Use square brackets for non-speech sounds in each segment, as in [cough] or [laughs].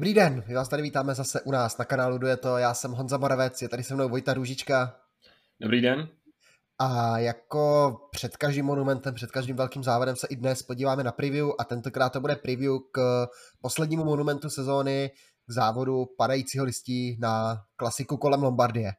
Dobrý den, my vás tady vítáme zase u nás na kanálu Duje to. Já jsem Honza Moravec, je tady se mnou Vojta Růžička. Dobrý den. A jako před každým monumentem, před každým velkým závodem se i dnes podíváme na preview a tentokrát to bude preview k poslednímu monumentu sezóny, k závodu padajícího listí na klasiku kolem Lombardie.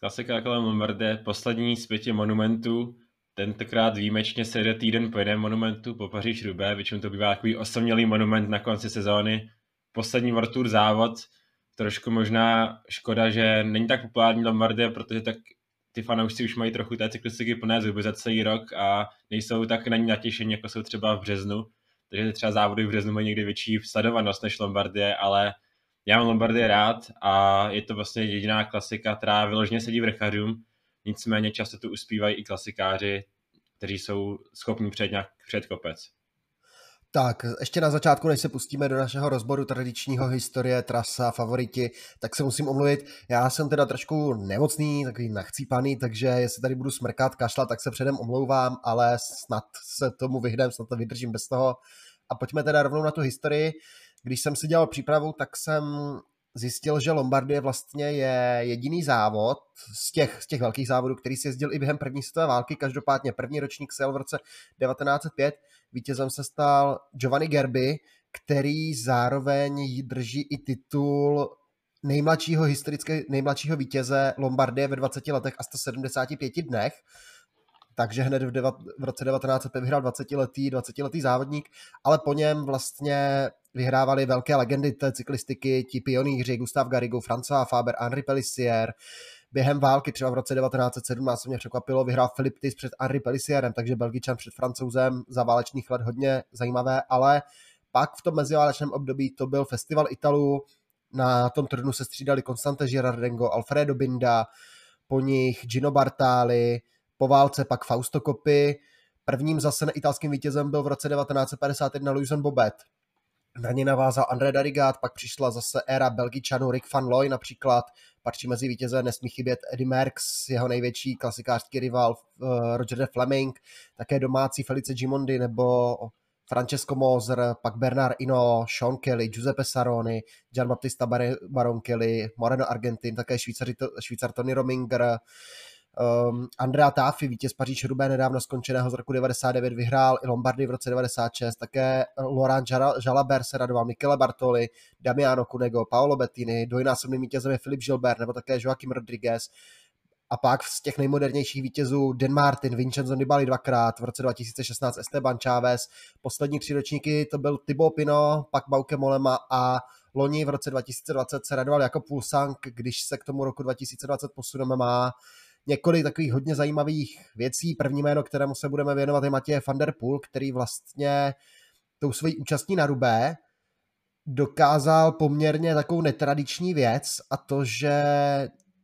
Klasika kolem Lombardie, poslední z pěti monumentů, tentokrát výjimečně se jde týden po jiném monumentu, po paříž rubé většinou to bývá takový osamělý monument na konci sezóny. Poslední World závod, trošku možná škoda, že není tak populární Lombardie, protože tak ty fanoušci už mají trochu té cyklistiky plné zuby za celý rok a nejsou tak na ní natěšení, jako jsou třeba v březnu. Takže třeba závody v březnu mají někdy větší sledovanost než Lombardie, ale já mám Lombardie rád a je to vlastně jediná klasika, která vyloženě sedí vrchařům, nicméně často tu uspívají i klasikáři, kteří jsou schopni před nějak před kopec. Tak, ještě na začátku, než se pustíme do našeho rozboru tradičního historie, trasa, favoriti, tak se musím omluvit. Já jsem teda trošku nemocný, takový nachcípaný, takže jestli tady budu smrkat, kašlat, tak se předem omlouvám, ale snad se tomu vyhdem, snad to vydržím bez toho. A pojďme teda rovnou na tu historii. Když jsem si dělal přípravu, tak jsem zjistil, že Lombardie vlastně je jediný závod z těch, z těch velkých závodů, který si jezdil i během první světové války. Každopádně první ročník sel v roce 1905. Vítězem se stal Giovanni Gerby, který zároveň drží i titul nejmladšího historické, nejmladšího vítěze Lombardie ve 20 letech a 175 dnech takže hned v, deva, v roce 1905 vyhrál 20-letý, 20-letý závodník, ale po něm vlastně vyhrávali velké legendy té cyklistiky, ti pionýři Gustav Garrigo, François Faber, Henri Pellissier, během války, třeba v roce 1917, mě překvapilo, vyhrál Filip Tis před Henri Pellissierem, takže Belgičan před Francouzem za válečných let hodně zajímavé, ale pak v tom meziválečném období to byl festival Italů, na tom turnu se střídali Constante Girardengo, Alfredo Binda, po nich Gino Bartali, po válce pak Fausto Coppi, prvním zase italským vítězem byl v roce 1951 Louison Bobet. Na ně navázal André Darigat, pak přišla zase éra Belgičanů Rick van Looy například, patří mezi vítěze nesmí chybět Eddie Merckx, jeho největší klasikářský rival uh, Roger de Fleming, také domácí Felice Gimondi nebo Francesco Moser, pak Bernard Ino, Sean Kelly, Giuseppe Saroni, Gian Battista Baron Kelly, Moreno Argentin, také Švýcar, Švýcar Tony Rominger, Um, Andrea Tafi, vítěz Paříž Rubé nedávno skončeného z roku 99, vyhrál i Lombardy v roce 96, také Laurent Jalabert se radoval, Michele Bartoli, Damiano Cunego, Paolo Bettini, dvojnásobným vítězem je Filip Gilbert nebo také Joaquim Rodriguez. A pak z těch nejmodernějších vítězů Dan Martin, Vincenzo Nibali dvakrát, v roce 2016 Esteban Chávez, poslední tři ročníky to byl Thibaut Pino, pak Bauke Molema a loni v roce 2020 se radoval jako Pulsang, když se k tomu roku 2020 posuneme, má několik takových hodně zajímavých věcí. První jméno, kterému se budeme věnovat, je Matěj van der Poel, který vlastně tou svojí účastní na Rubé dokázal poměrně takovou netradiční věc a to, že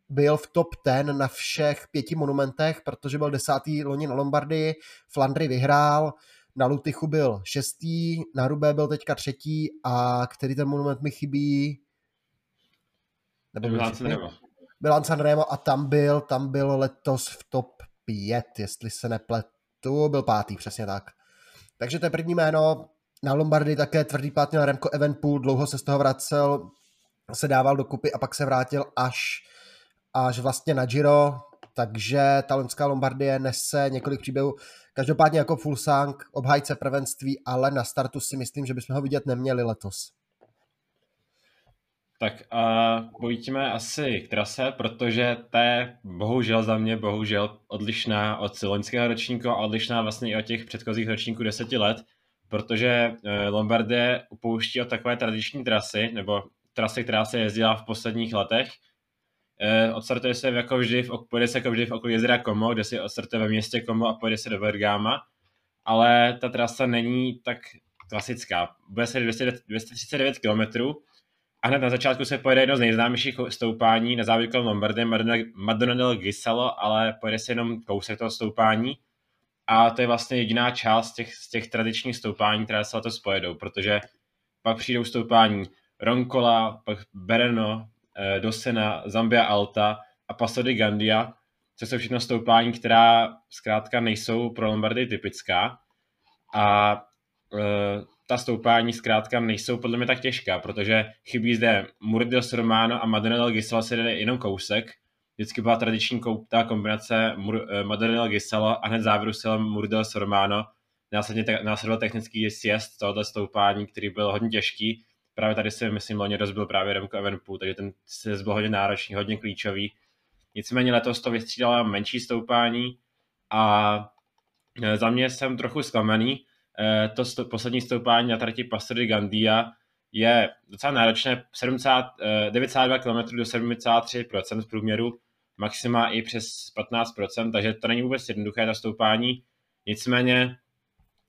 byl v top 10 na všech pěti monumentech, protože byl desátý loni na Lombardii, Flandry vyhrál, na Lutychu byl šestý, na Rubé byl teďka třetí a který ten monument mi chybí? Nebo byl Milan Sanremo a tam byl, tam byl letos v top 5, jestli se nepletu, byl pátý, přesně tak. Takže to je první jméno, na Lombardy také tvrdý pát měl Remco Evenpool, dlouho se z toho vracel, se dával do kupy a pak se vrátil až, až vlastně na Giro, takže ta loňská Lombardie nese několik příběhů. Každopádně jako Fulsang, obhájce prvenství, ale na startu si myslím, že bychom ho vidět neměli letos. Tak a pojďme asi k trase, protože ta je bohužel za mě bohužel odlišná od loňského ročníku a odlišná vlastně i od těch předchozích ročníků deseti let, protože eh, Lombardie upouští od takové tradiční trasy, nebo trasy, která se jezdila v posledních letech. Eh, odstartuje se jako vždy, v, pojede se jako vždy v okolí jezera Como, kde si odstartuje ve městě Como a pojede se do Bergama, ale ta trasa není tak klasická. Bude se 200, 239 km, a hned na začátku se pojede jedno z nejznámějších stoupání na závěr kolem Lombardy, Madonna del Giselo, ale pojede se jenom kousek toho stoupání. A to je vlastně jediná část těch, z těch tradičních stoupání, které se letos pojedou, protože pak přijdou stoupání Roncola, pak Bereno, eh, Dosena, Zambia Alta a Paso de Gandia, což jsou všechno stoupání, která zkrátka nejsou pro Lombardy typická. A eh, ta stoupání zkrátka nejsou podle mě tak těžká, protože chybí zde Murdil Sormano a Madonna Gisela se jde jenom kousek. Vždycky byla tradiční ta kombinace eh, Madonna Gisela a hned závěru silem Murdil Sormano. Následně te- následoval technický sjezd tohoto stoupání, který byl hodně těžký. Právě tady si myslím, loni rozbil právě Remco Evenpool, takže ten sjezd byl hodně náročný, hodně klíčový. Nicméně letos to vystřídalo menší stoupání a eh, za mě jsem trochu zklamaný, to sto, poslední stoupání na trati Pastory Gandia je docela náročné, 70, 92 km do 73% v průměru, maxima i přes 15%, takže to není vůbec jednoduché to stoupání. Nicméně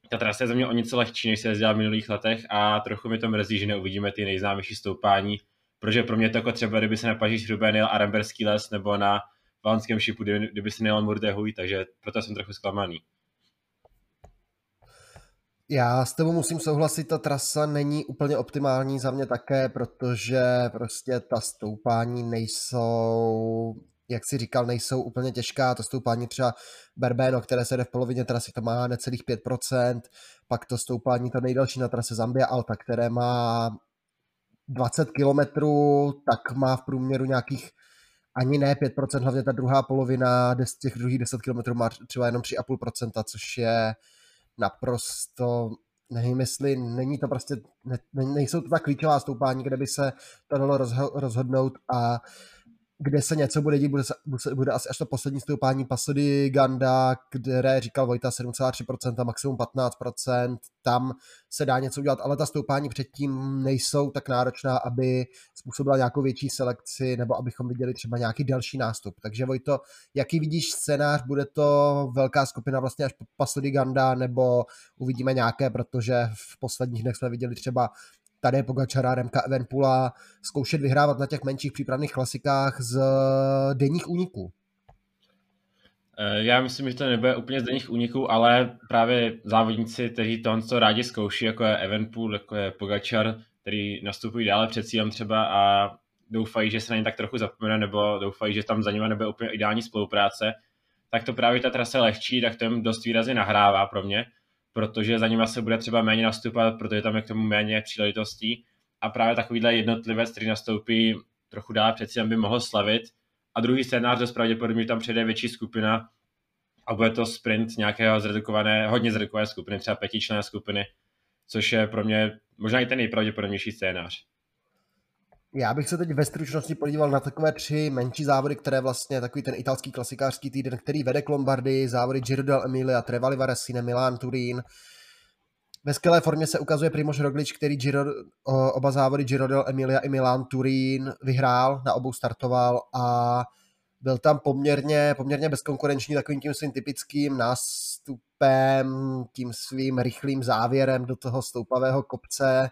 ta trasa je za mě o něco lehčí, než se jezdila v minulých letech a trochu mi to mrzí, že neuvidíme ty nejznámější stoupání, protože pro mě to jako třeba, kdyby se na Paříž Hrubé nejel Aramberský les nebo na Valonském šipu, kdyby se nejel Murdehuj, takže proto jsem trochu zklamaný. Já s tebou musím souhlasit, ta trasa není úplně optimální za mě také, protože prostě ta stoupání nejsou, jak si říkal, nejsou úplně těžká. To stoupání třeba Berbeno, které se jde v polovině trasy, to má necelých 5%, pak to stoupání to nejdelší na trase Zambia Alta, které má 20 kilometrů, tak má v průměru nějakých ani ne 5%, hlavně ta druhá polovina, z těch druhých 10 km má třeba jenom 3,5%, což je naprosto, nevím jestli není to prostě, ne, nejsou to tak klíčová stoupání, kde by se to dalo rozhodnout a kde se něco bude dít, bude, se, bude asi až to poslední stoupání Pasody Ganda, které říkal Vojta 7,3%, maximum 15%, tam se dá něco udělat, ale ta stoupání předtím nejsou tak náročná, aby způsobila nějakou větší selekci, nebo abychom viděli třeba nějaký další nástup. Takže Vojto, jaký vidíš scénář, bude to velká skupina vlastně až po Pasody Ganda, nebo uvidíme nějaké, protože v posledních dnech jsme viděli třeba tady Pogačara, Remka Evenpula zkoušet vyhrávat na těch menších přípravných klasikách z denních úniků? Eh, já myslím, že to nebude úplně z denních úniků, ale právě závodníci, kteří to rádi zkouší, jako je Evenpool, jako je Pogačar, který nastupují dále před cílem třeba a doufají, že se na ně tak trochu zapomene, nebo doufají, že tam za nimi nebude úplně ideální spolupráce, tak to právě ta trasa lehčí, tak to jim dost výrazně nahrává pro mě protože za ním se bude třeba méně nastupovat, protože tam je k tomu méně příležitostí a právě takovýhle jednotlivec, který nastoupí trochu dál přeci by mohl slavit. A druhý scénář dost pravděpodobně tam přijde větší skupina a bude to sprint nějakého zredukované, hodně zredukované skupiny, třeba pětičlenné skupiny, což je pro mě možná i ten nejpravděpodobnější scénář. Já bych se teď ve stručnosti podíval na takové tři menší závody, které vlastně takový ten italský klasikářský týden, který vede k Lombardy, závody Giro del Emilia, Trevali Varesine, Milan, Turín. Ve skvělé formě se ukazuje Primož Roglič, který Giro, oba závody Giro del Emilia i Milan Turín vyhrál, na obou startoval a byl tam poměrně, poměrně bezkonkurenční takovým tím svým typickým nástupem, tím svým rychlým závěrem do toho stoupavého kopce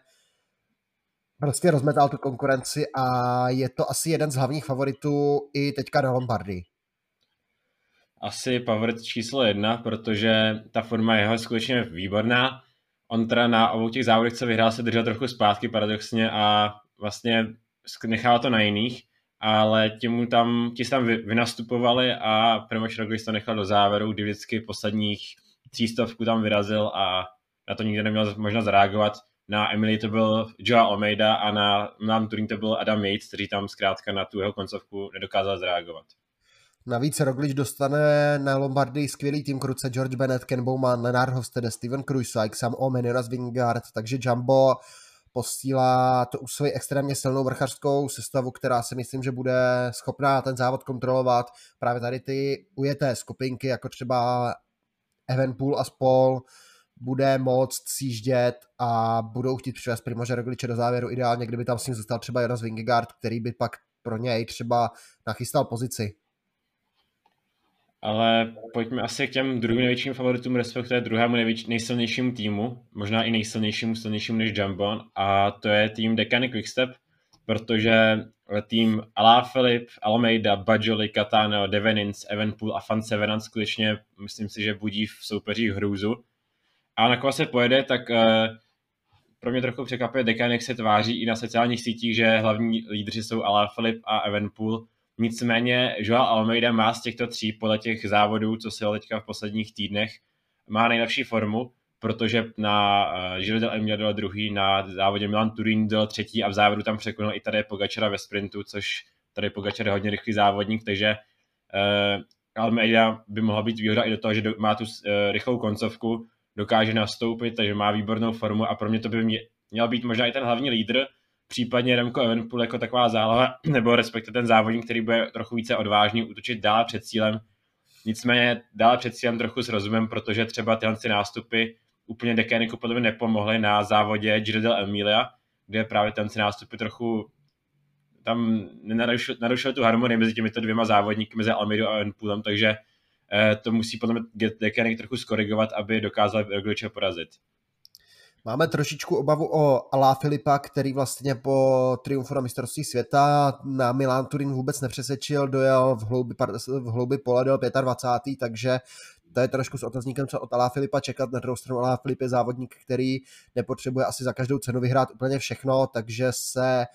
prostě rozmetal tu konkurenci a je to asi jeden z hlavních favoritů i teďka na Lombardy. Asi favorit číslo jedna, protože ta forma jeho je skutečně výborná. On teda na obou těch závodech, co vyhrál, se držel trochu zpátky paradoxně a vlastně nechával to na jiných, ale tím tam, ti tam vynastupovali a Primož Roglič to nechal do závěru, kdy vždycky posledních třístovku tam vyrazil a na to nikdy neměl možnost zareagovat na Emily to byl Joa Almeida a na Milan Turín to byl Adam Yates, který tam zkrátka na tu jeho koncovku nedokázal zareagovat. Navíc Roglič dostane na Lombardy skvělý tým kruce George Bennett, Ken Bowman, Lennart Hofstede, Steven Kruiswijk, Sam Omen, Jonas Vingard, takže Jumbo posílá to už svoji extrémně silnou vrchařskou sestavu, která si myslím, že bude schopná ten závod kontrolovat. Právě tady ty ujeté skupinky, jako třeba Evenpool a Spol, bude moct sjíždět a budou chtít přivést Primože Rogliče do závěru ideálně, kdyby tam s ním zůstal třeba Jonas Vingegaard, který by pak pro něj třeba nachystal pozici. Ale pojďme asi k těm druhým největším favoritům, respektive druhému největší, nejsilnějšímu týmu, možná i nejsilnějšímu, silnějšímu než Jumbo, a to je tým Decany Quickstep, protože tým Alaphilippe, Almeida, Bajoli, Catano, Devenins, Evenpool a Fan Severan skutečně myslím si, že budí v soupeřích hrůzu a na koho se pojede, tak uh, pro mě trochu překvapuje Dekan, jak se tváří i na sociálních sítích, že hlavní lídři jsou Filip a Evenpool. Nicméně Joao Almeida má z těchto tří podle těch závodů, co se teďka v posledních týdnech, má nejlepší formu, protože na uh, Giro del Emilia dal druhý, na závodě Milan Turín dal třetí a v závěru tam překonal i tady Pogačara ve sprintu, což tady Pogačar je hodně rychlý závodník, takže uh, Almeida by mohla být výhoda i do toho, že má tu uh, rychlou koncovku, dokáže nastoupit, takže má výbornou formu a pro mě to by mě, měl být možná i ten hlavní lídr, případně Remco Evenpool jako taková záloha, [clears throat] nebo respektive ten závodník, který bude trochu více odvážný, útočit dále před cílem. Nicméně dále před cílem trochu s rozumem, protože třeba tyhle nástupy úplně Dekeniku podle mě nepomohly na závodě Giro del Emilia, kde právě ten nástupy trochu tam narušil tu harmonii mezi těmito dvěma závodníky, mezi Almeidou a Evenpoolem, takže to musí mě Dekenik trochu skorigovat, aby dokázal Rogliče porazit. Máme trošičku obavu o Alá Filipa, který vlastně po triumfu na mistrovství světa na Milan Turin vůbec nepřesečil, dojel v hloubi, v hloubi pole, dojel 25. takže to je trošku s otazníkem, co od Alá Filipa čekat. Na druhou stranu Alá Filip je závodník, který nepotřebuje asi za každou cenu vyhrát úplně všechno, takže se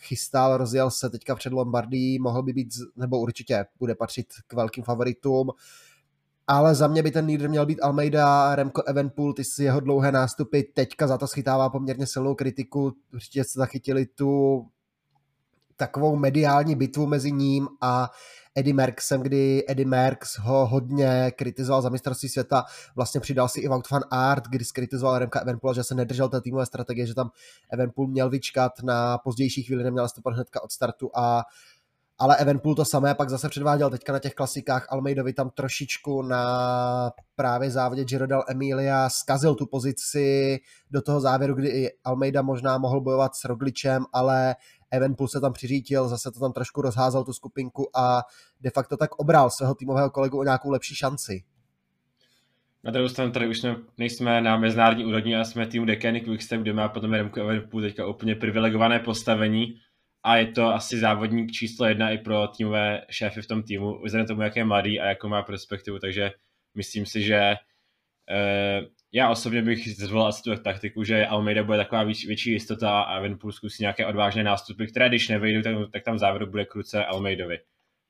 chystal, rozjel se teďka před Lombardí, mohl by být, nebo určitě bude patřit k velkým favoritům. Ale za mě by ten lídr měl být Almeida, Remco Evenpool, ty si jeho dlouhé nástupy teďka za to schytává poměrně silnou kritiku, určitě se zachytili tu takovou mediální bitvu mezi ním a Eddie Mercksem, kdy Eddie Merckx ho hodně kritizoval za mistrovství světa, vlastně přidal si i Wout van Aert, kdy skritizoval Remka Evenpoola, že se nedržel té týmové strategie, že tam Evenpool měl vyčkat na pozdější chvíli, neměl nastupat hnedka od startu a ale Evenpool to samé pak zase předváděl teďka na těch klasikách. Almeidovi tam trošičku na právě závodě Giro del Emilia zkazil tu pozici do toho závěru, kdy i Almeida možná mohl bojovat s Rogličem, ale Evenpool se tam přiřítil, zase to tam trošku rozházel tu skupinku a de facto tak obral svého týmového kolegu o nějakou lepší šanci. Na druhou stranu tady už jsme, nejsme na mezinárodní úrovni a jsme týmu Decanic Quickstep, kde má potom Remco Evenpool teďka úplně privilegované postavení a je to asi závodník číslo jedna i pro týmové šéfy v tom týmu, vzhledem tomu, jak je mladý a jakou má perspektivu, takže myslím si, že uh, já osobně bych zvolil asi tu taktiku, že Almeida bude taková větší, větší jistota a Evenpool zkusí nějaké odvážné nástupy, které když nevejdou, tak, tak tam závěru bude kruce Almeidovi.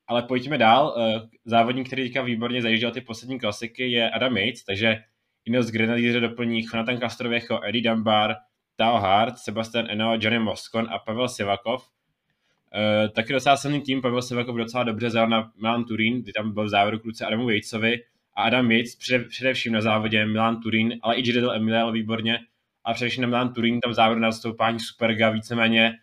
Ale pojďme dál. Uh, závodník, který teďka výborně zajížděl ty poslední klasiky, je Adam Yates, takže Ineos Grenadier doplní Jonathan Castrovejo, Eddie Dunbar, Tao Hart, Sebastian Eno, Johnny Moscon a Pavel Sivakov. Uh, taky docela silný tým, Pavel Sivakov docela dobře zajel na Milan Turín, kdy tam byl v závěru kluce Adamu Vejcovi Adam Vejc především na závodě Milan Turín, ale i Giro Emilia výborně a především na Milan Turín tam závěru na stoupání Superga víceméně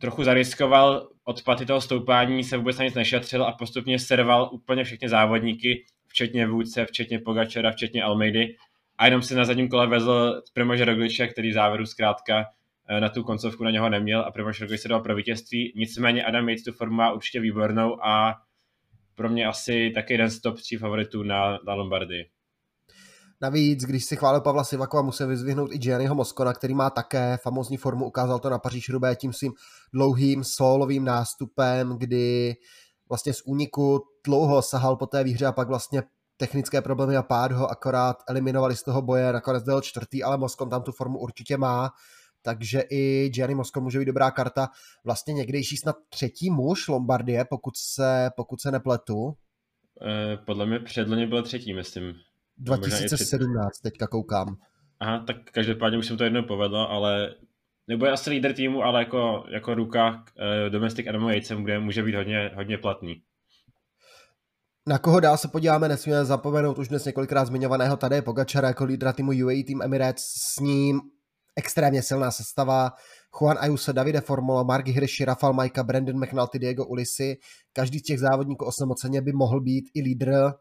trochu zariskoval odpady toho stoupání, se vůbec na nic nešetřil a postupně serval úplně všechny závodníky, včetně vůdce, včetně Pogačera, včetně Almeidy a jenom si na zadním kole vezl Primože Rogliče, který v závěru zkrátka Eh, na tu koncovku na něho neměl a Primož Roglič se dal pro vítězství. Nicméně Adam Yates tu formu má určitě výbornou a pro mě asi taky jeden z top tří favoritů na, na Lombardy. Navíc, když si chválil Pavla Sivakova, musím vyzvihnout i Gianniho Moskona, který má také famózní formu, ukázal to na Paříž Rubé tím svým dlouhým solovým nástupem, kdy vlastně z úniku dlouho sahal po té výhře a pak vlastně technické problémy a pád ho akorát eliminovali z toho boje, nakonec byl čtvrtý, ale Moskon tam tu formu určitě má takže i Gianni Mosco může být dobrá karta. Vlastně někdejší snad třetí muž Lombardie, pokud se, pokud se nepletu. Eh, podle mě předloni byl třetí, myslím. 2017, teďka koukám. Aha, tak každopádně už jsem to jednou povedlo, ale nebo je asi líder týmu, ale jako, jako ruka eh, domestik Adamu Jejcem bude, může být hodně, hodně platný. Na koho dál se podíváme, nesmíme zapomenout už dnes několikrát zmiňovaného tady Pogačara jako lídra týmu UAE Team Emirates. S ním extrémně silná sestava. Juan Ayuso, Davide Formola, Mark Hirschi, Rafal Majka, Brandon McNulty, Diego Ulisi. Každý z těch závodníků osamoceně by mohl být i lídr.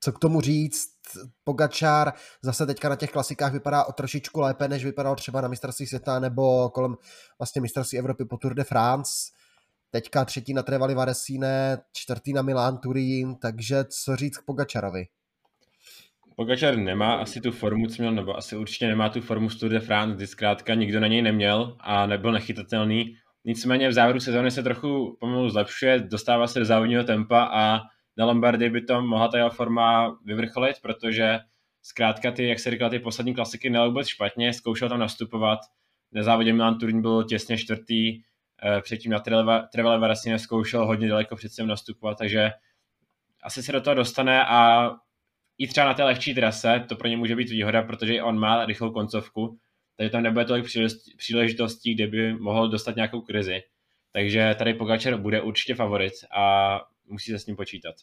Co k tomu říct? Pogačár zase teďka na těch klasikách vypadá o trošičku lépe, než vypadal třeba na mistrovství světa nebo kolem vlastně mistrovství Evropy po Tour de France. Teďka třetí na Trevali Varesine, čtvrtý na Milan Turín, takže co říct k Pogačarovi? Pogačar nemá asi tu formu, co měl, nebo asi určitě nemá tu formu z Tour de France, kdy zkrátka nikdo na něj neměl a nebyl nechytatelný. Nicméně v závěru sezóny se trochu pomalu zlepšuje, dostává se do závodního tempa a na Lombardy by to mohla ta jeho forma vyvrcholit, protože zkrátka ty, jak se říkal, ty poslední klasiky nejel vůbec špatně, zkoušel tam nastupovat, na závodě Milan Turín byl těsně čtvrtý, eh, předtím na Trevele Varasine zkoušel hodně daleko předtím nastupovat, takže asi se do toho dostane a i třeba na té lehčí trase to pro ně může být výhoda, protože on má rychlou koncovku, takže tam nebude tolik příležitostí, kde by mohl dostat nějakou krizi. Takže tady Pogačar bude určitě favorit a musí se s ním počítat.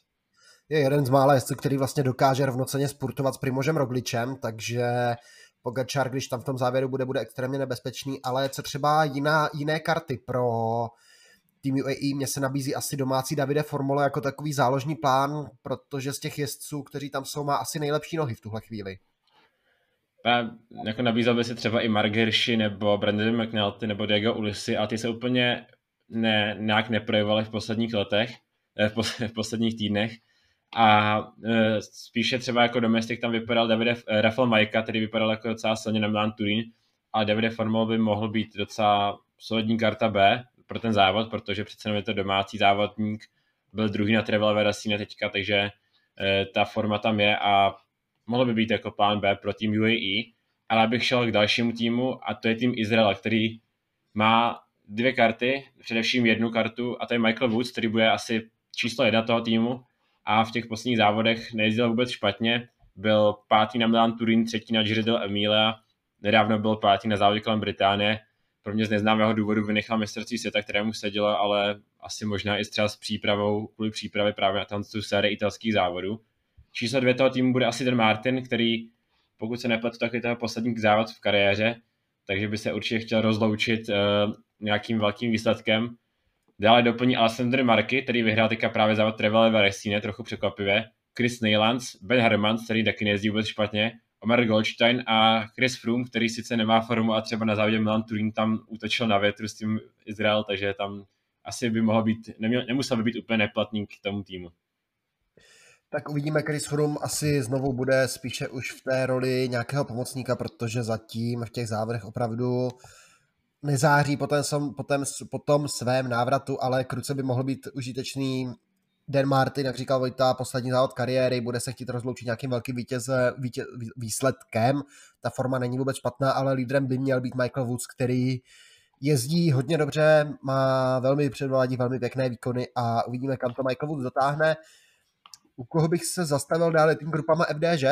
Je jeden z mála jezdců, který vlastně dokáže rovnoceně sportovat s Primožem Rogličem, takže Pogačar, když tam v tom závěru bude, bude extrémně nebezpečný, ale co třeba jiná, jiné karty pro tým UAE, mně se nabízí asi domácí Davide Formole jako takový záložní plán, protože z těch jezdců, kteří tam jsou, má asi nejlepší nohy v tuhle chvíli. A jako nabízel by si třeba i Mark Hirschi nebo Brandon McNulty nebo Diego Ulisi a ty se úplně ne, nějak neprojevovaly v posledních letech, eh, v, pos, [laughs] v posledních týdnech. A e, spíše třeba jako domestik tam vypadal Davide, e, Rafael Majka, který vypadal jako docela silně na Milan Turín, a Davide Formol by mohl být docela solidní karta B pro ten závod, protože přece je to domácí závodník, byl druhý na Travel Verasine teďka, takže e, ta forma tam je a mohl by být jako plán B pro tým UAE, ale abych šel k dalšímu týmu a to je tým Izraela, který má dvě karty, především jednu kartu a to je Michael Woods, který bude asi číslo jedna toho týmu a v těch posledních závodech nejezdil vůbec špatně. Byl pátý na Milan Turin, třetí na Giro Emilia, nedávno byl pátý na závodě kolem Británie. Pro mě z neznámého důvodu vynechal mistrovství světa, kterému sedělo, ale asi možná i třeba s přípravou, kvůli přípravě právě na tu sérii italských závodů. Číslo dvě toho týmu bude asi ten Martin, který, pokud se nepletu, tak je toho poslední závod v kariéře, takže by se určitě chtěl rozloučit uh, nějakým velkým výsledkem. Dále doplní Alessandro Marky, který vyhrál teďka právě závod Trevele Varesine, trochu překvapivě. Chris Neylands, Ben Hermans, který taky nejezdí vůbec špatně, Omer Goldstein a Chris Froome, který sice nemá formu a třeba na závodě Milan Turín tam útočil na větru s tím Izrael, takže tam asi by mohl být, neměl, nemusel by být úplně neplatný k tomu týmu. Tak uvidíme, Chris Froome asi znovu bude spíše už v té roli nějakého pomocníka, protože zatím v těch závodech opravdu nezáří po, ten, po, tom, po tom svém návratu, ale kruce by mohl být užitečný Dan Martin, jak říkal Vojta, poslední závod kariéry, bude se chtít rozloučit nějakým velkým vítěz, výsledkem. Ta forma není vůbec špatná, ale lídrem by měl být Michael Woods, který jezdí hodně dobře, má velmi předvádí velmi pěkné výkony a uvidíme, kam to Michael Woods dotáhne. U koho bych se zastavil dále tím grupama FDŽ,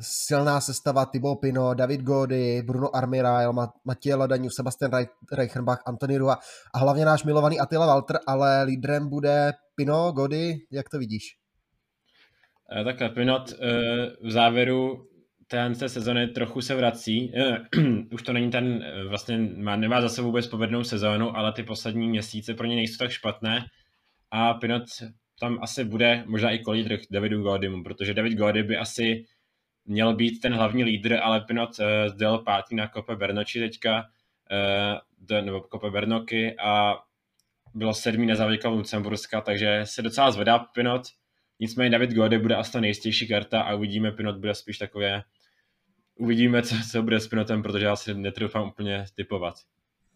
silná sestava Thibaut Pino, David Gody, Bruno Armirail, Matěj Ladaniu, Sebastian Reichenbach, Antony Rua a hlavně náš milovaný Attila Walter, ale lídrem bude Pino, Gody, jak to vidíš? Eh, takhle, Pinot eh, v závěru té sezony trochu se vrací. Eh, [clears throat] už to není ten, vlastně má, nemá za sebou vůbec povednou sezónu, ale ty poslední měsíce pro ně nejsou tak špatné. A Pinot tam asi bude možná i kolídr Davidu Godymu, protože David Gody by asi měl být ten hlavní lídr, ale Pinot uh, zdel pátý na Kope Bernoči teďka, uh, nebo Kope Bernoky a bylo sedmý na závodě Lucemburska, takže se docela zvedá Pinot. Nicméně David Gode bude asi ta nejistější karta a uvidíme, Pinot bude spíš takové, uvidíme, co, co bude s Pinotem, protože já si netroufám úplně typovat.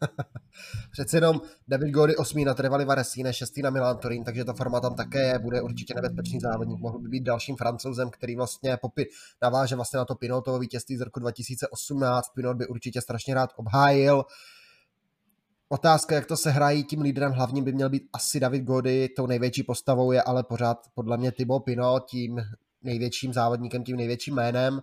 [laughs] Přece jenom David Gody 8. na Trevali Varesine, 6. na Milan Turín, takže ta forma tam také je, bude určitě nebezpečný závodník, mohl by být dalším francouzem, který vlastně popi- naváže vlastně na to Pinotovo vítězství z roku 2018, Pinot by určitě strašně rád obhájil. Otázka, jak to se hrají, tím lídrem hlavním by měl být asi David Gody, tou největší postavou je ale pořád podle mě Thibaut Pinot, tím největším závodníkem, tím největším jménem.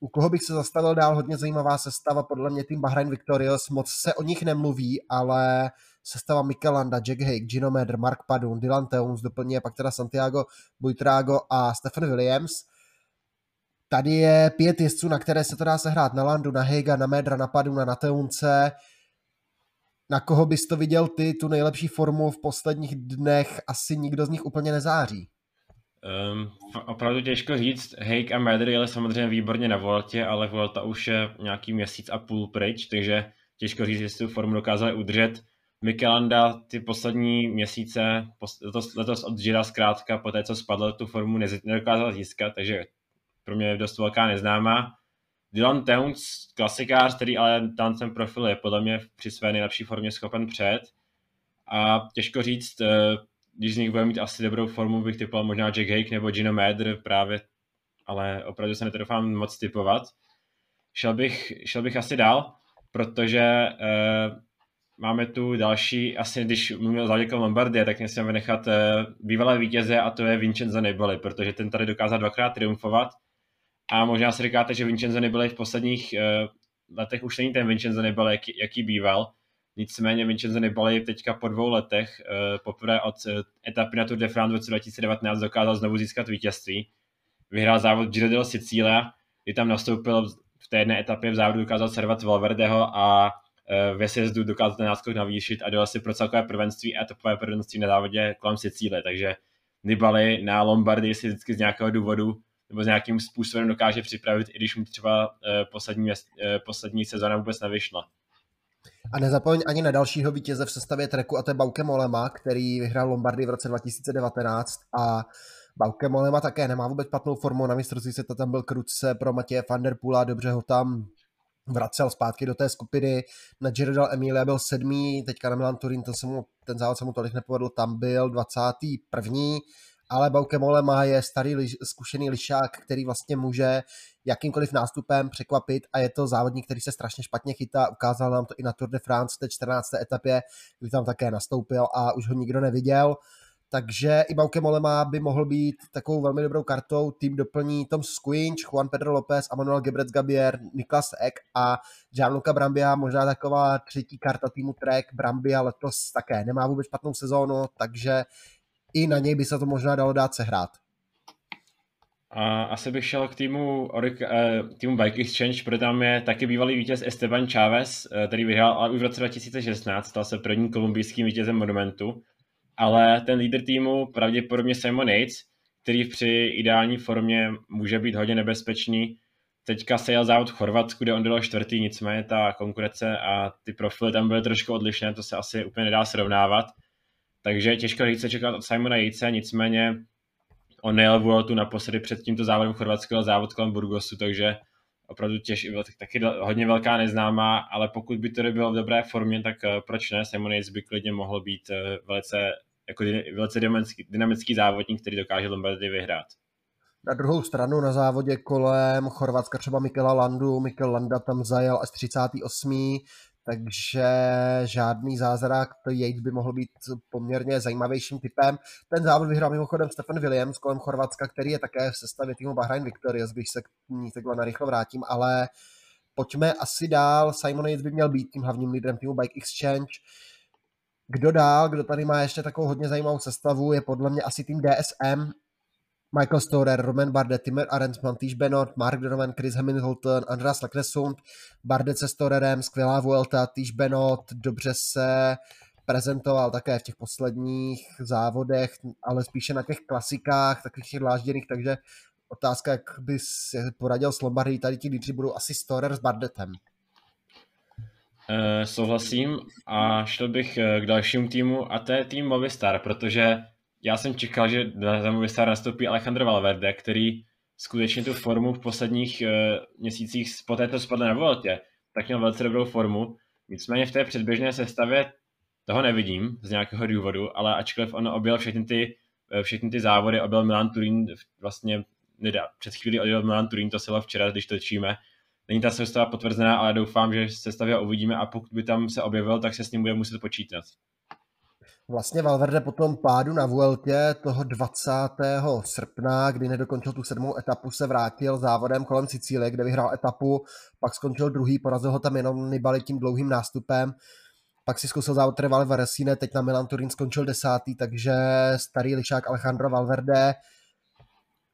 U koho bych se zastavil dál, hodně zajímavá sestava, podle mě tým Bahrain Victorious, moc se o nich nemluví, ale sestava Mikelanda, Jack Hake, Gino Meder, Mark Padun, Dylan Teuns, doplňuje pak teda Santiago Buitrago a Stephen Williams. Tady je pět jezdců, na které se to dá sehrát, na Landu, na Hega, na Medra, na Paduna, na Teunce. Na koho bys to viděl ty, tu nejlepší formu v posledních dnech? Asi nikdo z nich úplně nezáří. Um, opravdu těžko říct. Hake a Mader jeli samozřejmě výborně na Voltě, ale Volta už je nějaký měsíc a půl pryč, takže těžko říct, jestli tu formu dokázali udržet. Mikelanda ty poslední měsíce, letos, letos od Gira zkrátka, po té, co spadl, tu formu nedokázal získat, takže pro mě je dost velká neznámá. Dylan Towns, klasikář, který ale tam ten profil je podle mě při své nejlepší formě schopen před. A těžko říct, eh, když z nich bude mít asi dobrou formu, bych typoval možná Jack Hake nebo Gino Mader právě, ale opravdu se netrofám moc typovat. Šel bych, šel bych asi dál, protože uh, máme tu další, asi když mluvil o Lombardie, tak musíme vynechat uh, bývalé vítěze a to je Vincenzo Nibali, protože ten tady dokázal dvakrát triumfovat a možná si říkáte, že Vincenzo Nibali v posledních uh, letech už není ten Vincenzo Nibali, jaký, jaký býval, Nicméně Vincenzo Nibali teďka po dvou letech uh, poprvé od uh, etapy na Tour de France v roce 2019 dokázal znovu získat vítězství. Vyhrál závod Giro del Sicilia, kdy tam nastoupil v té jedné etapě v závodu dokázal servat Valverdeho a uh, ve sjezdu dokázal ten náskok navýšit a dojel si pro celkové prvenství a etapové prvenství na závodě kolem Sicílie. Takže Nibali na Lombardii si vždycky z nějakého důvodu nebo s nějakým způsobem dokáže připravit, i když mu třeba poslední, poslední sezóna vůbec nevyšla. A nezapomeň ani na dalšího vítěze v sestavě treku a to je Bauke Molema, který vyhrál Lombardy v roce 2019 a Bauke Molema také nemá vůbec patnou formu, na mistrovství se to tam byl kruce pro Matěje van der Pula, dobře ho tam vracel zpátky do té skupiny. Na Giro del Emilia byl sedmý, teďka na Milan Turin, ten, se mu, ten závod se mu tolik nepovedl, tam byl 21 ale Bauke Molema je starý liž, zkušený lišák, který vlastně může jakýmkoliv nástupem překvapit a je to závodník, který se strašně špatně chytá. Ukázal nám to i na Tour de France v té 14. etapě, kdy tam také nastoupil a už ho nikdo neviděl. Takže i Bauke Molema by mohl být takovou velmi dobrou kartou. Tým doplní Tom Squinch, Juan Pedro López, Manuel Gebrec Gabier, Niklas Ek a Gianluca Brambia, možná taková třetí karta týmu Trek. Brambia letos také nemá vůbec špatnou sezónu, takže i na něj by se to možná dalo dát sehrát. A asi bych šel k týmu, eh, týmu Bike Exchange, protože tam je taky bývalý vítěz Esteban Chávez, eh, který vyhrál ale už v roce 2016, stal se prvním kolumbijským vítězem monumentu, ale ten lídr týmu pravděpodobně Simon Yates, který při ideální formě může být hodně nebezpečný. Teďka se jel závod v Chorvatsku, kde on byl čtvrtý, nicméně ta konkurence a ty profily tam byly trošku odlišné, to se asi úplně nedá srovnávat. Takže těžko říct se čekat od Simona Jejce, nicméně on nejel Vueltu naposledy před tímto závodem chorvatského závod kolem Burgosu, takže opravdu těž, taky hodně velká neznámá, ale pokud by to bylo v dobré formě, tak eh, proč ne? Simon Yates by klidně mohl být eh, velice, jako velice dynamický, dynamický závodník, který dokáže Lombardy vyhrát. Na druhou stranu na závodě kolem Chorvatska třeba Mikela Landu, Mikel Landa tam zajel až 38 takže žádný zázrak, to Yates by mohl být poměrně zajímavějším typem. Ten závod vyhrál mimochodem Stefan Williams kolem Chorvatska, který je také v sestavě týmu Bahrain Victorious, když se k ní takhle narychlo vrátím, ale pojďme asi dál. Simon Yates by měl být tím hlavním lídrem týmu Bike Exchange. Kdo dál, kdo tady má ještě takovou hodně zajímavou sestavu, je podle mě asi tým DSM, Michael Storer, Roman Bardet, Timmer Arensman, Tish Bennett, Mark Donovan, Chris Hamilton, Andreas Laknesund, Bardet se Storerem, skvělá Vuelta, Tish Bennett dobře se prezentoval také v těch posledních závodech, ale spíše na těch klasikách, takových těch dlážděných, takže otázka, jak bys poradil s Lombardí, tady ti lídři budou asi Storer s Bardetem. Uh, souhlasím a šel bych eh, k dalšímu týmu a to je tým Movistar, protože já jsem čekal, že na Movistar nastoupí Alejandro Valverde, který skutečně tu formu v posledních uh, měsících po této spadl na Vueltě, tak měl velice dobrou formu. Nicméně v té předběžné sestavě toho nevidím z nějakého důvodu, ale ačkoliv on objel všechny ty, eh, všechny ty závody, objel Milan Turín vlastně nedá. Před chvílí odjel Milan Turín, to se včera, když točíme. Není ta sestava potvrzená, ale doufám, že sestavě uvidíme a pokud by tam se objevil, tak se s ním bude muset počítat. Vlastně Valverde po tom pádu na Vueltě toho 20. srpna, kdy nedokončil tu sedmou etapu, se vrátil závodem kolem Sicílie, kde vyhrál etapu, pak skončil druhý, porazil ho tam jenom Nibali tím dlouhým nástupem, pak si zkusil závod Trevale Varesine, teď na Milan Turín skončil desátý, takže starý lišák Alejandro Valverde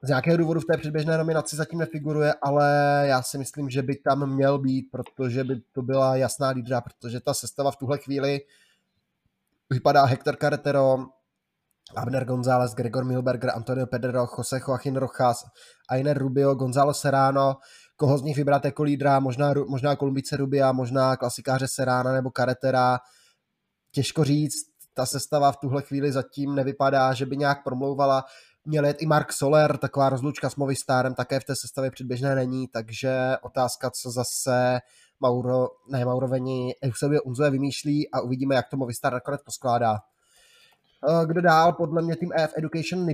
z nějakého důvodu v té předběžné nominaci zatím nefiguruje, ale já si myslím, že by tam měl být, protože by to byla jasná lídra, protože ta sestava v tuhle chvíli vypadá Hector Carretero, Abner González, Gregor Milberger, Antonio Pedro, Jose Joaquin Rojas, Ainer Rubio, Gonzalo Serrano, koho z nich vybrat jako lídra, možná, možná Kolumbice Rubia, možná klasikáře Serrana nebo Carretera, těžko říct, ta sestava v tuhle chvíli zatím nevypadá, že by nějak promlouvala. Měl jet i Mark Soler, taková rozlučka s Movistarem také v té sestavě předběžné není, takže otázka, co zase Mauro, ne Mauroveni, Eusebio Unzoje vymýšlí a uvidíme, jak to Movistar nakonec poskládá. Eh, kdo dál? Podle mě tým EF Education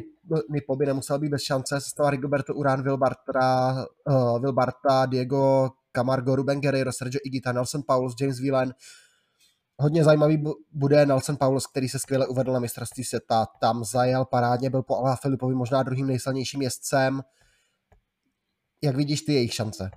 Nipo by nemusel být bez šance. Sestava Rigoberto Urán, Wilbarta, uh, Wilbarta, Diego Camargo, Ruben Guerrero, Sergio Igita, Nelson Paulus, James Whelan, Hodně zajímavý bude Nelson Paulus, který se skvěle uvedl na mistrovství světa. Tam zajel parádně, byl po Alá Filipovi možná druhým nejsilnějším jezdcem. Jak vidíš ty jejich šance?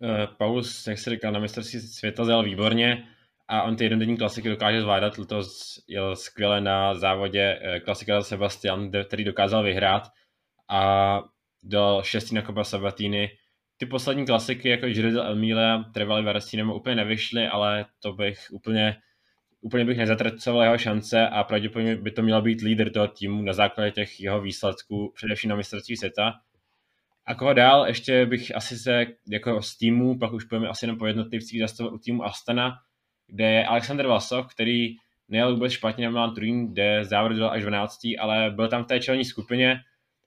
Uh, Paulus, jak jsi říkal, na mistrovství světa zajel výborně a on ty jednodenní klasiky dokáže zvládat. Letos jel skvěle na závodě eh, klasika Sebastian, který dokázal vyhrát a do šestý na Copa Sabatini. Ty poslední klasiky jako Giro d'Emilia trvaly Varestínem úplně nevyšly, ale to bych úplně, úplně bych nezatracoval jeho šance a pravděpodobně by to měl být lídr toho týmu na základě těch jeho výsledků, především na mistrovství světa. A koho dál, ještě bych asi se jako z týmu, pak už pojeme asi jenom po jednotlivcích, zastavil u týmu Astana, kde je Alexander Vlasov, který nejel vůbec špatně na Milan Turín, kde závod až 12. ale byl tam v té čelní skupině,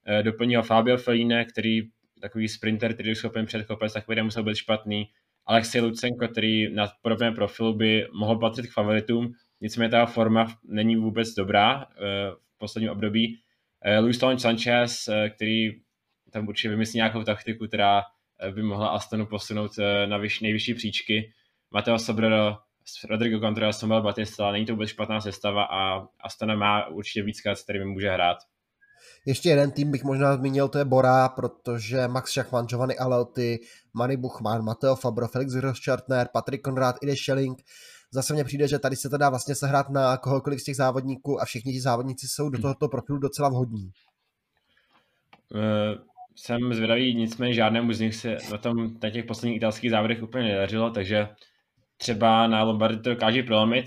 eh, doplnil Fabio Feline, který takový sprinter, který je schopen před kopec, tak musel být špatný. Alexej Lucenko, který na podobném profilu by mohl patřit k favoritům, nicméně ta forma není vůbec dobrá eh, v posledním období. Eh, Luis Tony Sanchez, který tam určitě vymyslí nějakou taktiku, která by mohla Astonu posunout na vyš, nejvyšší příčky. Mateo Sobrero Rodrigo Contreras, Samuel Batista, není to vůbec špatná sestava a Astana má určitě víc s kterými může hrát. Ještě jeden tým bych možná zmínil, to je Bora, protože Max Schachman, Giovanni Alelty, Manny Buchmann, Mateo Fabro, Felix Groschartner, Patrick Konrad, Ide Schelling. Zase mně přijde, že tady se to dá vlastně sehrát na kohokoliv z těch závodníků a všichni ti závodníci jsou do hmm. tohoto profilu docela vhodní. Uh, jsem zvědavý, nicméně žádnému z nich se na tom na těch posledních italských závodech úplně nedařilo, takže třeba na Lombardy to dokáže prolomit.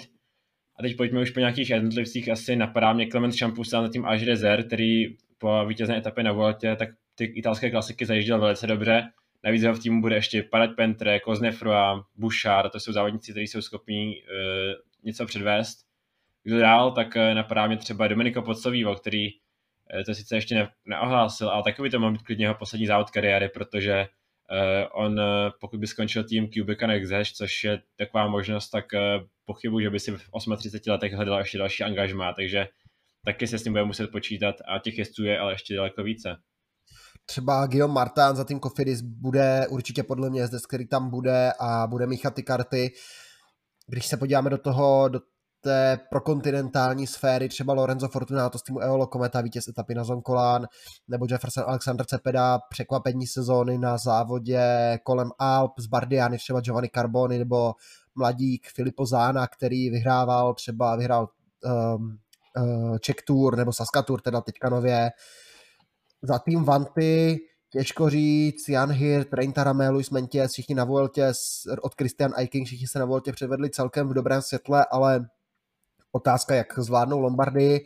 A teď pojďme už po nějakých jednotlivcích, asi napadá mě Clement Champus a tím Až Rezer, který po vítězné etapě na Vueltě, tak ty italské klasiky zajížděl velice dobře. Navíc ho v týmu bude ještě Parat Pentre, Koznefroa, Bouchard, to jsou závodníci, kteří jsou schopní uh, něco předvést. Kdo dál, tak uh, napadá mě třeba Domenico Podsovivo, který to sice ještě ne, neohlásil, ale takový to má být klidně jeho poslední závod kariéry, protože Uh, on, uh, pokud by skončil tým Cubica Nexash, což je taková možnost, tak pochybuji, že by si v 38 letech hledal ještě další angažmá, takže taky se s tím bude muset počítat a těch jezdců je ale ještě daleko více. Třeba Guillaume Martin za tým Kofidis bude určitě podle mě jezdec, který tam bude a bude míchat ty karty. Když se podíváme do toho, do té prokontinentální sféry, třeba Lorenzo Fortunato z týmu Eolo Kometa, vítěz etapy na Zonkolán, nebo Jefferson Alexander Cepeda, překvapení sezóny na závodě kolem Alp z Bardiany, třeba Giovanni Carboni, nebo mladík Filippo Zána, který vyhrával, třeba vyhrál um, uh, Czech Tour nebo Saska Tour, teda teďka nově. Za tým Vanty těžko říct, Jan Hirt, Rein Taramé, Luis Mentěs, všichni na Vueltě, od Christian Eiking, všichni se na Vueltě předvedli celkem v dobrém světle, ale Otázka, jak zvládnou Lombardy.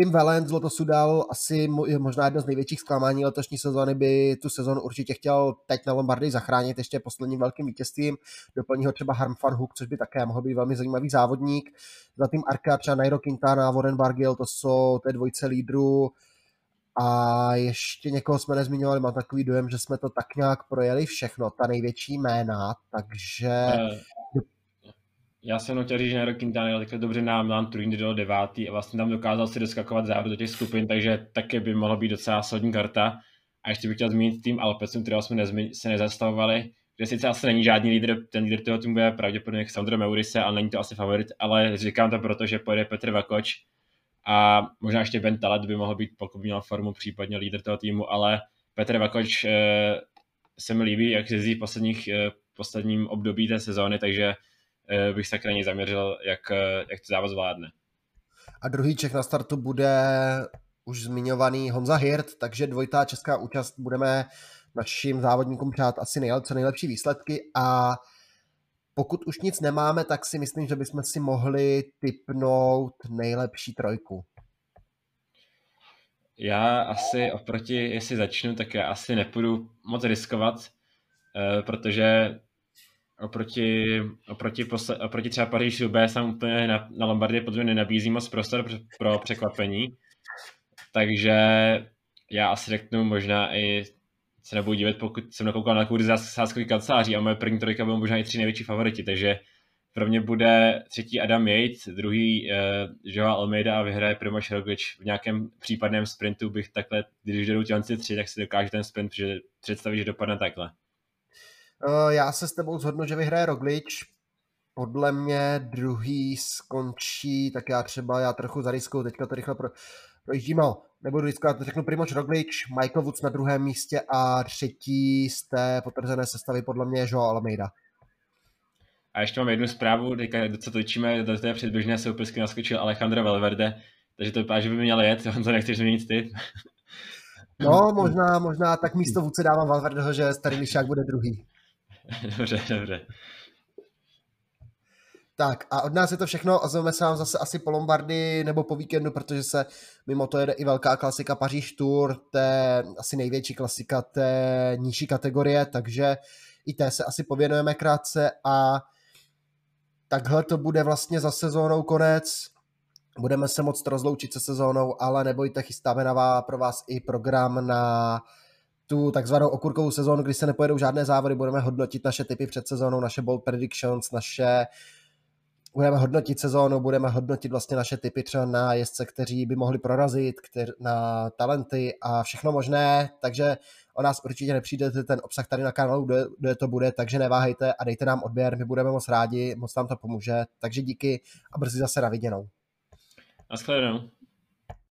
Tim Valent z Sudal asi je možná jedno z největších zklamání letošní sezóny, by tu sezonu určitě chtěl teď na Lombardy zachránit ještě posledním velkým vítězstvím. Doplní ho třeba Harm van Hook, což by také mohl být velmi zajímavý závodník. Za tým Arka třeba Nairo Quintana, Warren Bargill, to jsou té dvojce lídrů. A ještě někoho jsme nezmiňovali, mám takový dojem, že jsme to tak nějak projeli všechno, ta největší jména, takže uh, já jsem chtěl říct, že Nairo Quintana jel takhle dobře na Milan Turín do devátý a vlastně tam dokázal si doskakovat závod do těch skupin, takže také by mohla být docela solidní karta. A ještě bych chtěl zmínit tým Alpecin, kterého jsme nezmi- se nezastavovali, kde sice asi není žádný lídr, ten lídr toho týmu je pravděpodobně Sandro Meurise, ale není to asi favorit, ale říkám to proto, že pojede Petr Vakoč a možná ještě Ben Talet by mohl být, pokud měl formu, případně lídr toho týmu, ale Petr Vakoč eh, se mi líbí, jak jezdí v posledních, eh, posledním období té sezóny, takže bych se na něj zaměřil, jak, eh, jak to závod zvládne. A druhý Čech na startu bude už zmiňovaný Honza Hirt, takže dvojitá česká účast budeme našim závodníkům přát asi nejlep, co nejlepší výsledky a pokud už nic nemáme, tak si myslím, že bychom si mohli typnout nejlepší trojku. Já asi oproti, jestli začnu, tak já asi nepůjdu moc riskovat, eh, protože oproti, oproti, posle, oproti třeba Paříž Roubaix jsem úplně na, na Lombardii podle nenabízí moc prostor pro, překvapení. Takže já asi řeknu možná i se nebudu dívat, pokud jsem nakoukal na kurzy sáskový kanceláří a moje první trojka budou možná i tři největší favoriti, takže pro mě bude třetí Adam Yates, druhý uh, Joao Almeida a vyhraje Primož Roglic v nějakém případném sprintu bych takhle, když jdou ti tři, tak si dokáže ten sprint představit, že dopadne takhle. Eh, já se s tebou zhodnu, že vyhraje Roglič. podle mě druhý skončí, tak já třeba, já trochu zariskuju, teďka to rychle pro, projíždím, no, nebudu riskovat, řeknu Primož Roglič, Michael Woods na druhém místě a třetí z té potvrzené sestavy podle mě je Joao Almeida. A ještě mám jednu zprávu, teďka, co točíme, do té předběžné soupisky naskočil Alejandro Valverde, takže to vypadá, že by měl jet, [laughs] on to nechceš změnit ty. No, možná, možná tak místo vůdce dávám Valverdeho, že starý Lišák bude druhý. [laughs] Dobře, dobře. Tak a od nás je to všechno. Ozveme se vám zase asi po Lombardy nebo po víkendu, protože se mimo to jede i velká klasika Paříž Tour, té asi největší klasika té nižší kategorie, takže i té se asi pověnujeme krátce a takhle to bude vlastně za sezónou konec. Budeme se moct rozloučit se sezónou, ale nebojte, chystáme na pro vás i program na tu takzvanou okurkovou sezónu, kdy se nepojedou žádné závody, budeme hodnotit naše typy před sezónou, naše bold predictions, naše budeme hodnotit sezónu, budeme hodnotit vlastně naše typy třeba na jezdce, kteří by mohli prorazit, kter, na talenty a všechno možné, takže o nás určitě nepřijdete, ten obsah tady na kanálu, kde, kde to bude, takže neváhejte a dejte nám odběr, my budeme moc rádi, moc nám to pomůže, takže díky a brzy zase na viděnou. Naschledanou.